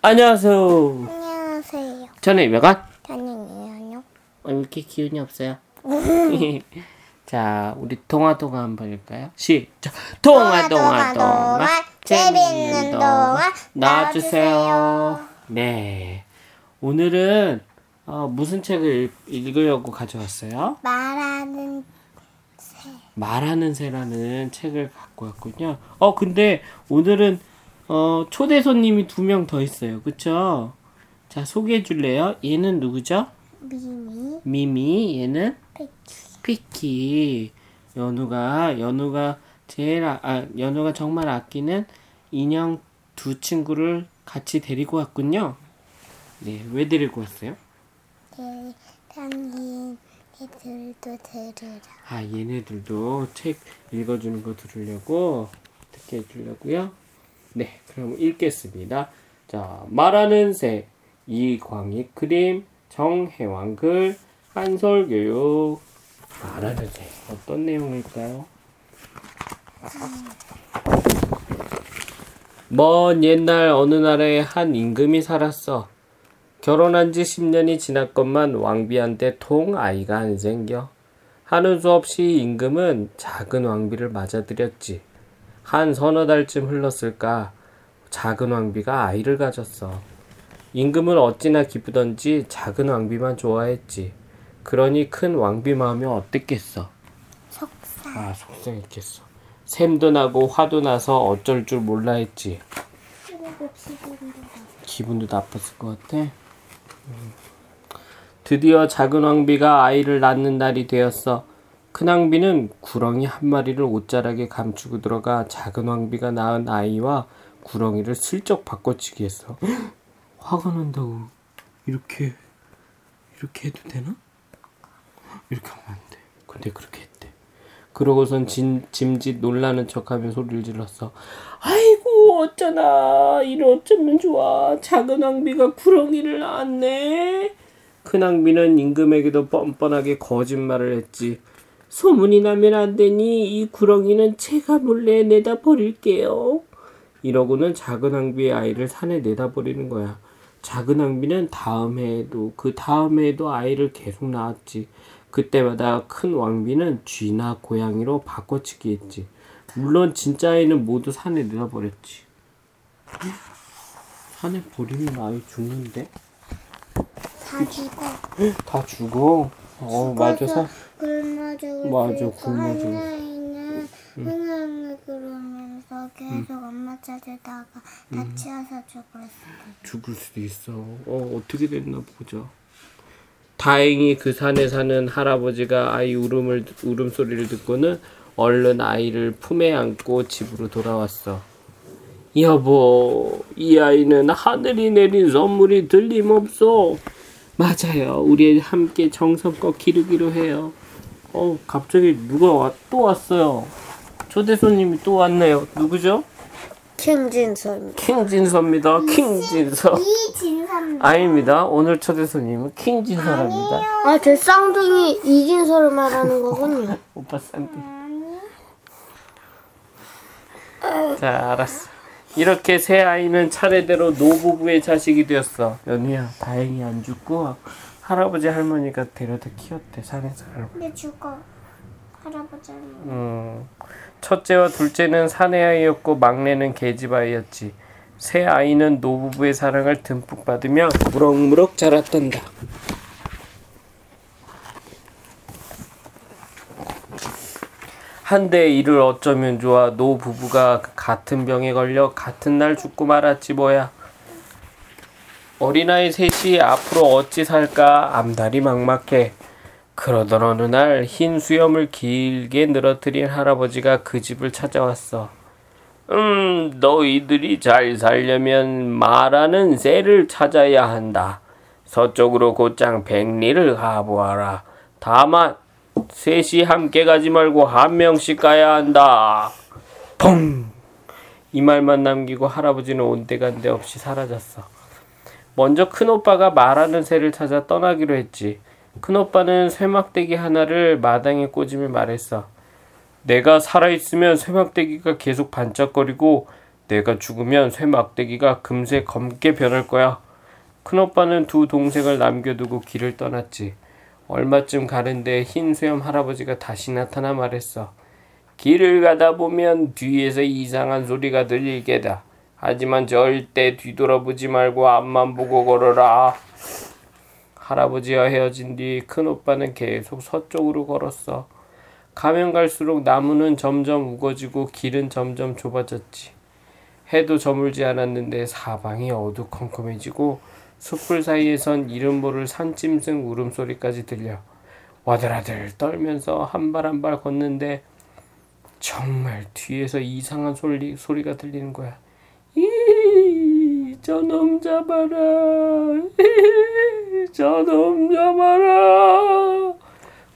안녕하세요. 안녕하세요. 저는 이명관. 저는요. 어, 왜 이렇게 기운이 없어요? 자, 우리 동화 동화 한번 할까요? 시작. 동화 동화 동화 재밌는 동화 나와주세요. 네. 오늘은 어, 무슨 책을 읽- 읽으려고 가져왔어요? 말하는 말하는 새라는 책을 갖고 왔군요. 어, 근데 오늘은 어, 초대 손님이 두 명 더 있어요. 그쵸? 자, 소개해 줄래요? 얘는 누구죠? 미미 미미, 얘는 패키. 피키. 연우가, 연우가 제일, 아, 아, 연우가 정말 아끼는 인형 두 친구를 같이 데리고 왔군요. 네, 왜 데리고 왔어요? 네, 당신 애들도 들으라. 아, 얘네들도 책 읽어주는 거 들으려고 듣게 해주려고요. 네, 그럼 읽겠습니다. 자, 말하는 새 이광희 그림 정혜왕 글 한솔교육 말하는 새 어떤 내용일까요? 먼 옛날 어느 나라에 한 임금이 살았어. 결혼한 지 10년이 지났건만 왕비한테 통 아이가 안 생겨. 하는 수 없이 임금은 작은 왕비를 맞아들였지. 한 서너 달쯤 흘렀을까 작은 왕비가 아이를 가졌어. 임금은 어찌나 기쁘던지 작은 왕비만 좋아했지. 그러니 큰 왕비 마음이 어땠겠어? 속상. 아 속상했겠어. 샘도 나고 화도 나서 어쩔 줄 몰라 했지. 기분도 나빴을 것 같아. 음. 드디어 작은 왕비가 아이를 낳는 날이 되었어. 큰 왕비는 구렁이 한 마리를 옷자락에 감추고 들어가 작은 왕비가 낳은 아이와 구렁이를 슬쩍 바꿔치기 했어. 화가 난다고 이렇게 이렇게 해도 되나? 이렇게 하면 안 돼. 근데 그렇게 했대. 그러고선 진, 짐짓 놀라는 척하며 소리를 질렀어. 아이고 어쩌나 이를 어쩌면 좋아 작은 왕비가 구렁이를 낳았네 큰 왕비는 임금에게도 뻔뻔하게 거짓말을 했지 소문이 나면 안 되니 이 구렁이는 제가 몰래 내다 버릴게요 이러고는 작은 왕비의 아이를 산에 내다 버리는 거야 작은 왕비는 다음 해에도 그 다음 해에도 아이를 계속 낳았지 그때마다 큰 왕비는 쥐나 고양이로 바꿔치기 했지 물론 진짜 아이는 모두 산에 내다 버렸지. 산에 버리면 아이 죽는데? 다 죽어. 다 죽어. 어 맞아 사. 굶어 죽을 맞아, 수 있고 굶어 죽을 한 아이는 흥흥을 그러면서 계속 엄마 찾으다가 다치어서 죽을 수도 죽을 수도 있어. 어 어떻게 됐나 보자. 다행히 그 산에 사는 할아버지가 아이 울음을 울음 소리를 듣고는 얼른 아이를 품에 안고 집으로 돌아왔어. 여보, 이 아이는 하늘이 내린 선물이 들림없어. 맞아요. 우리 함께 정성껏 기르기로 해요. 어, 갑자기 누가 와, 또 왔어요. 초대 손님이 또 왔네요. 누구죠? 킹진선. 킹진서입니다. 킹진서. 아닙니다. 오늘 초대 손님은 킹진서랍니다. 아, 제 쌍둥이 이진서를 말하는 거군요. 오빠 쌍둥이. 자, 알았어. 이렇게 새 아이는 차례대로 노부부의 자식이 되었어. 연우야, 다행히 안 죽고 할아버지 할머니가 데려다 키웠대 산에서. 근데 죽어. 할아버지는. 음, 첫째와 둘째는 사내 아이였고 막내는 계집 아이였지. 새 아이는 노부부의 사랑을 듬뿍 받으며 무럭무럭 자랐단다. 한데 이를 어쩌면 좋아 노 부부가 같은 병에 걸려 같은 날 죽고 말았지 뭐야. 어린아이 셋이 앞으로 어찌 살까 앞날이 막막해. 그러던 어느 날 흰 수염을 길게 늘어뜨린 할아버지가 그 집을 찾아왔어. 음, 너희들이 잘 살려면 말하는 새를 찾아야 한다. 서쪽으로 곧장 백리를 가보아라. 다만 셋이 함께 가지 말고 한 명씩 가야 한다. 펑! 이 말만 남기고 할아버지는 온데간데 없이 사라졌어. 먼저 큰오빠가 말하는 새를 찾아 떠나기로 했지. 큰오빠는 쇠막대기 하나를 마당에 꽂으며 말했어. 내가 살아있으면 쇠막대기가 계속 반짝거리고 내가 죽으면 쇠 막대기가 금세 검게 변할 거야. 큰오빠는 두 동생을 남겨두고 길을 떠났지. 얼마쯤 가는데 흰 수염 할아버지가 다시 나타나 말했어. 길을 가다 보면 뒤에서 이상한 소리가 들릴 게다. 하지만 절대 뒤돌아보지 말고 앞만 보고 걸어라. 할아버지와 헤어진 뒤 큰오빠는 계속 서쪽으로 걸었어. 가면 갈수록 나무는 점점 우거지고 길은 점점 좁아졌지. 해도 저물지 않았는데 사방이 어두컴컴해지고 숲풀 사이에선 이름 모를 산짐승 울음소리까지 들려 와들와들 떨면서 한 발 한 발 걷는데 정말 뒤에서 이상한 소리, 소리가 들리는 거야. 이, 저놈 잡아라. 저놈 잡아라.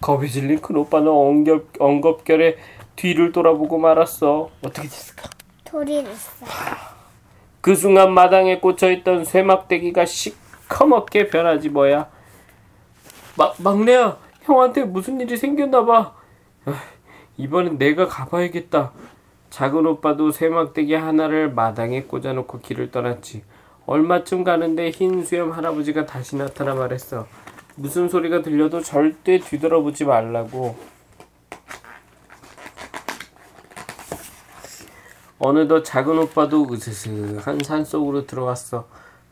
겁이 질린 큰 오빠는 엉겹, 엉겁결에 뒤를 돌아보고 말았어. 어떻게 됐을까? 돌이 됐어. 그 순간 마당에 꽂혀있던 쇠막대기가 시커멓게 변하지 뭐야. 마, 막내야, 형한테 무슨 일이 생겼나봐. 이번엔 내가 가봐야겠다. 작은 오빠도 쇠막대기 하나를 마당에 꽂아놓고 길을 떠났지. 얼마쯤 가는데 흰 수염 할아버지가 다시 나타나 말했어. 무슨 소리가 들려도 절대 뒤돌아보지 말라고. 어느덧 작은 오빠도 으스스한 산속으로 들어왔어.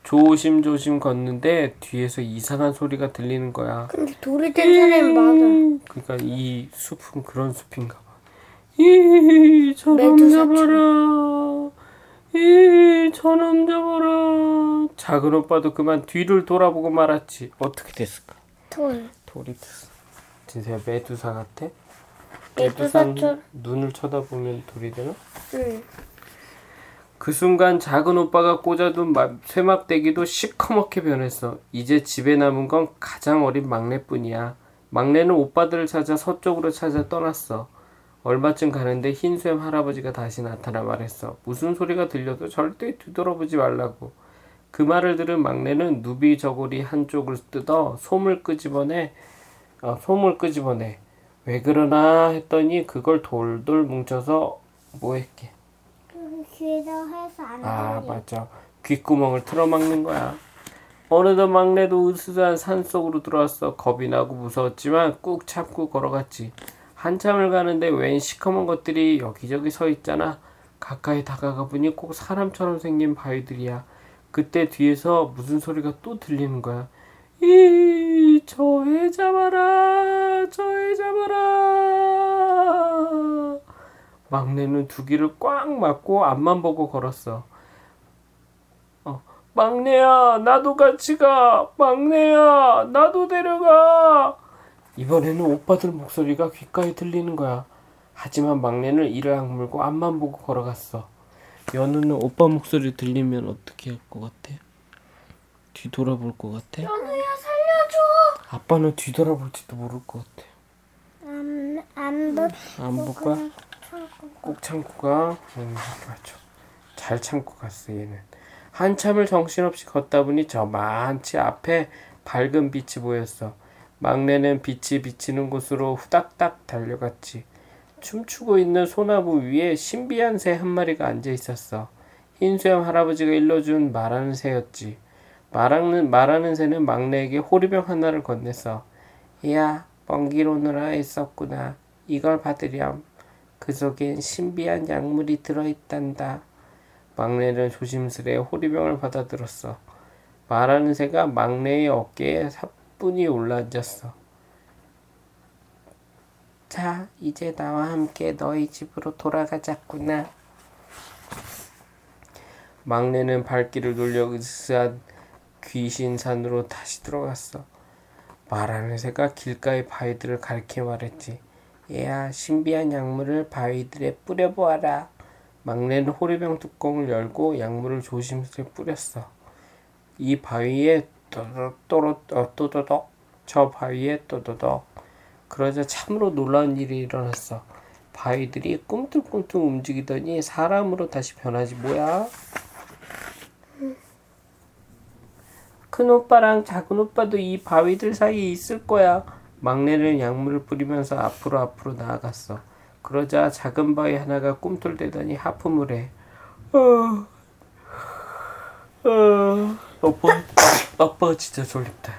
조심조심 걷는데 뒤에서 이상한 소리가 들리는 거야. 근데 돌이 된 사람이 맞아. 그러니까 이 숲은 그런 숲인가 봐. 이 저놈. 잡아라. 이 저놈 잡아라. 작은 오빠도 그만 뒤를 돌아보고 말았지. 어떻게 됐을까? 돌. 돌이 됐어. 진짜 메두사 같아? 메두사처럼. 메두사는 눈을 쳐다보면 돌이 되나? 응. 그 순간 작은 오빠가 꽂아둔 마- 쇠막대기도 시커멓게 변했어. 이제 집에 남은 건 가장 어린 막내뿐이야. 막내는 오빠들을 찾아 서쪽으로 찾아 떠났어. 얼마쯤 가는데 흰수염 할아버지가 다시 나타나 말했어. 무슨 소리가 들려도 절대 뒤돌아보지 말라고. 그 말을 들은 막내는 누비 저고리 한쪽을 뜯어 솜을 끄집어내, 어, 솜을 끄집어내. 왜 그러나 했더니 그걸 돌돌 뭉쳐서 뭐 했게? 귀에다 해서 안아 맞아. 귓구멍을 틀어막는 거야. 어느덧 막내도 으스스한 산속으로 들어왔어. 겁이 나고 무서웠지만 꾹 참고 걸어갔지. 한참을 가는데 웬 시커먼 것들이 여기저기 서 있잖아. 가까이 다가가 보니 꼭 사람처럼 생긴 바위들이야. 그때 뒤에서 무슨 소리가 또 들리는 거야? 이 저해 잡아라 저해 잡아라 막내는 두 귀를 꽉 막고 앞만 보고 걸었어. 어, 막내야, 나도 같이 가. 막내야, 나도 데려가. 이번에는 오빠들 목소리가 귓가에 들리는 거야. 하지만 막내는 이를 악물고 앞만 보고 걸어갔어. 연우는 오빠 목소리 들리면 어떻게 할 것 같아? 뒤돌아볼 것 같아? 연우야 살려줘. 아빠는 뒤돌아볼지도 모를 것 같아. 안안 볼. 안 볼 꼭 참고 가. 음, 맞아. 잘 참고 갔어, 얘는. 한참을 정신없이 걷다 보니 저 많지 앞에 밝은 빛이 보였어. 막내는 빛이 비치는 곳으로 후닥닥 달려갔지. 춤추고 있는 소나무 위에 신비한 새 한 마리가 앉아 있었어. 흰수염 할아버지가 일러준 말하는 새였지. 말하는, 말하는 새는 막내에게 호리병 하나를 건넸어. 야, 먼길 오느라 애썼구나. 이걸 받으렴. 그 속엔 신비한 약물이 들어있단다. 막내는 조심스레 호리병을 받아들었어. 말하는 새가 막내의 어깨에 사뿐히 올라앉았어. 자, 이제 나와 함께 너희 집으로 돌아가자꾸나. 막내는 발길을 돌려 으스스한 귀신산으로 다시 들어갔어. 말하는 새가 길가의 바위들을 가리켜 말했지. 얘야, 신비한 약물을 바위들에 뿌려보아라. 막내는 호리병 뚜껑을 열고 약물을 조심스레 뿌렸어. 이 바위에 또도록 어, 또도독 저 바위에 또도독 그러자 참으로 놀라운 일이 일어났어. 바위들이 꿈틀꿈틀 움직이더니 사람으로 다시 변하지 뭐야? 큰 오빠랑 작은 오빠도 이 바위들 사이에 있을 거야. 막내는 약물을 뿌리면서 앞으로 앞으로 나아갔어. 그러자 작은 바위 하나가 꿈틀대더니 하품을 해. 어, 어, 아빠, 아빠 진짜 졸립다.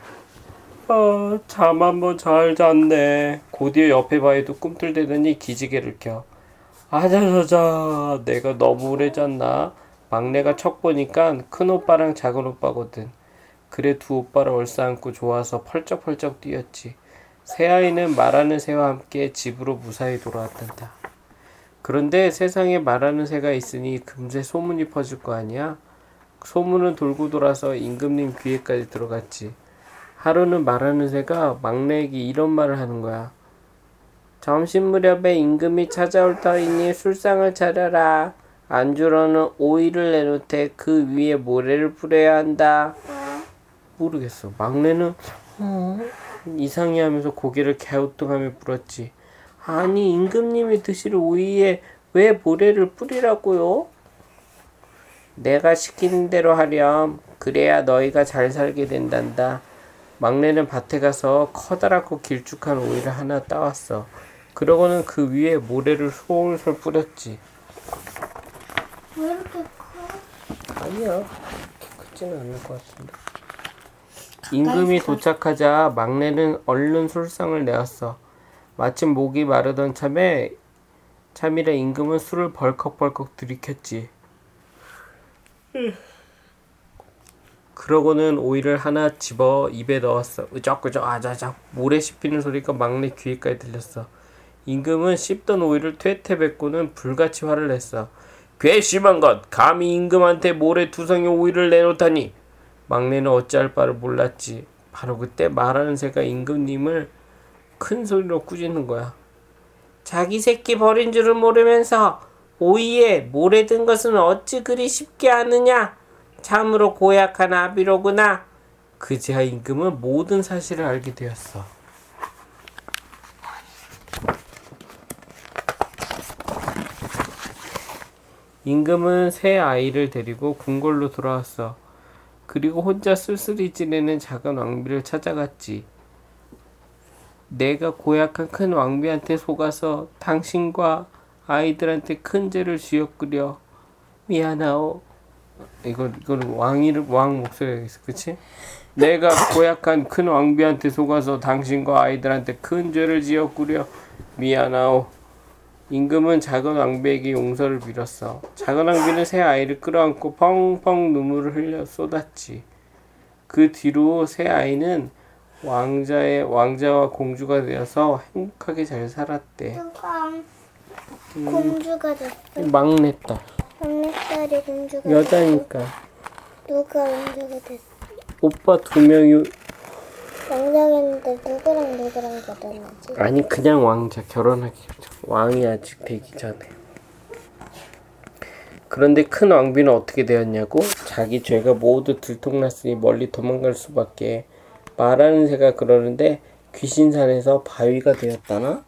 아, 잠 한번 잘 잤네. 곧이어 옆에 바위도 꿈틀대더니 기지개를 켜. 아자자자, 내가 너무 오래 잤나? 막내가 척 보니까 큰 오빠랑 작은 오빠거든. 그래 두 오빠를 얼싸안고 좋아서 펄쩍펄쩍 뛰었지. 새아이는 말하는 새와 함께 집으로 무사히 돌아왔단다. 그런데 세상에 말하는 새가 있으니 금세 소문이 퍼질 거 아니야? 소문은 돌고 돌아서 임금님 귀에까지 들어갔지. 하루는 말하는 새가 막내에게 이런 말을 하는 거야. 점심 무렵에 임금이 찾아올 터이니 술상을 차려라. 안주로는 오이를 내놓되 그 위에 모래를 뿌려야 한다. 모르겠어. 막내는 어? 이상해 하면서 고개를 갸우뚱하며 물었지. 아니 임금님이 드실 오이에 왜 모래를 뿌리라고요? 내가 시키는 대로 하렴. 그래야 너희가 잘 살게 된단다. 막내는 밭에 가서 커다랗고 길쭉한 오이를 하나 따왔어. 그러고는 그 위에 모래를 솔솔 뿌렸지. 왜 이렇게 커? 아니야. 그렇게 크지는 않을 것 같은데. 임금이 도착하자 막내는 얼른 술상을 내었어. 마침 목이 마르던 참에 참이라 임금은 술을 벌컥벌컥 들이켰지. 그러고는 오이를 하나 집어 입에 넣었어. 으적으적 아자작 모래 씹히는 소리가 막내 귀에까지 들렸어. 임금은 씹던 오이를 퇴퇴 뱉고는 불같이 화를 냈어. 괘씸한 것! 감히 임금한테 모래 두성의 오이를 내놓다니! 막내는 어찌할 바를 몰랐지. 바로 그때 말하는 새가 임금님을 큰 소리로 꾸짖는 거야. 자기 새끼 버린 줄을 모르면서 오이에 모래 든 것은 어찌 그리 쉽게 아느냐? 참으로 고약한 아비로구나. 그제야 임금은 모든 사실을 알게 되었어. 임금은 새 아이를 데리고 궁궐로 돌아왔어. 그리고 혼자 쓸쓸히 지내는 작은 왕비를 찾아갔지. 내가 고약한 큰 왕비한테 속아서 당신과 아이들한테 큰 죄를 지었구려. 미안하오. 이거 이거는 왕이를 왕 목소리가 있어, 그치? 내가 고약한 큰 왕비한테 속아서 당신과 아이들한테 큰 죄를 지었구려. 미안하오. 임금은 작은 왕비에게 용서를 빌었어. 작은 왕비는 새 아이를 끌어안고 펑펑 눈물을 흘려 쏟았지. 그 뒤로 새 아이는 왕자의 왕자와 공주가 되어서 행복하게 잘 살았대. 누가 공주가 됐어? 막내딸 막내딸이 공주가 됐어? 여자니까 누가 공주가 됐어? 오빠 두 명이 왕자겠는데 누구랑 누구랑 결혼하지? 아니 그냥 왕자 결혼하기 전 왕이 아직 되기 전에. 그런데 큰 왕비는 어떻게 되었냐고? 자기 죄가 모두 들통났으니 멀리 도망갈 수밖에 말하는 새가 그러는데 귀신산에서 바위가 되었다나?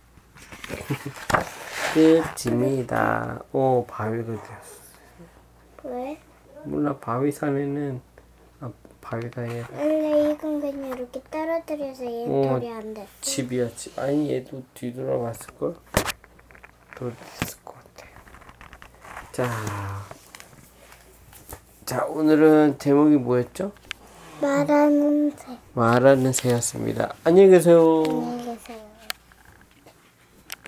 끝입니다. 오 바위가 되었어. 왜? 몰라 바위산에는 아, 얘 원래 이건 그냥 이렇게 떨어뜨려서 얘 어. 돌이 안 됐어. 집이야 집 아니 얘도 뒤돌아봤을 걸 돌았을 것 같아 자, 자 오늘은 제목이 뭐였죠? 말하는 새. 말하는 새였습니다 안녕히 계세요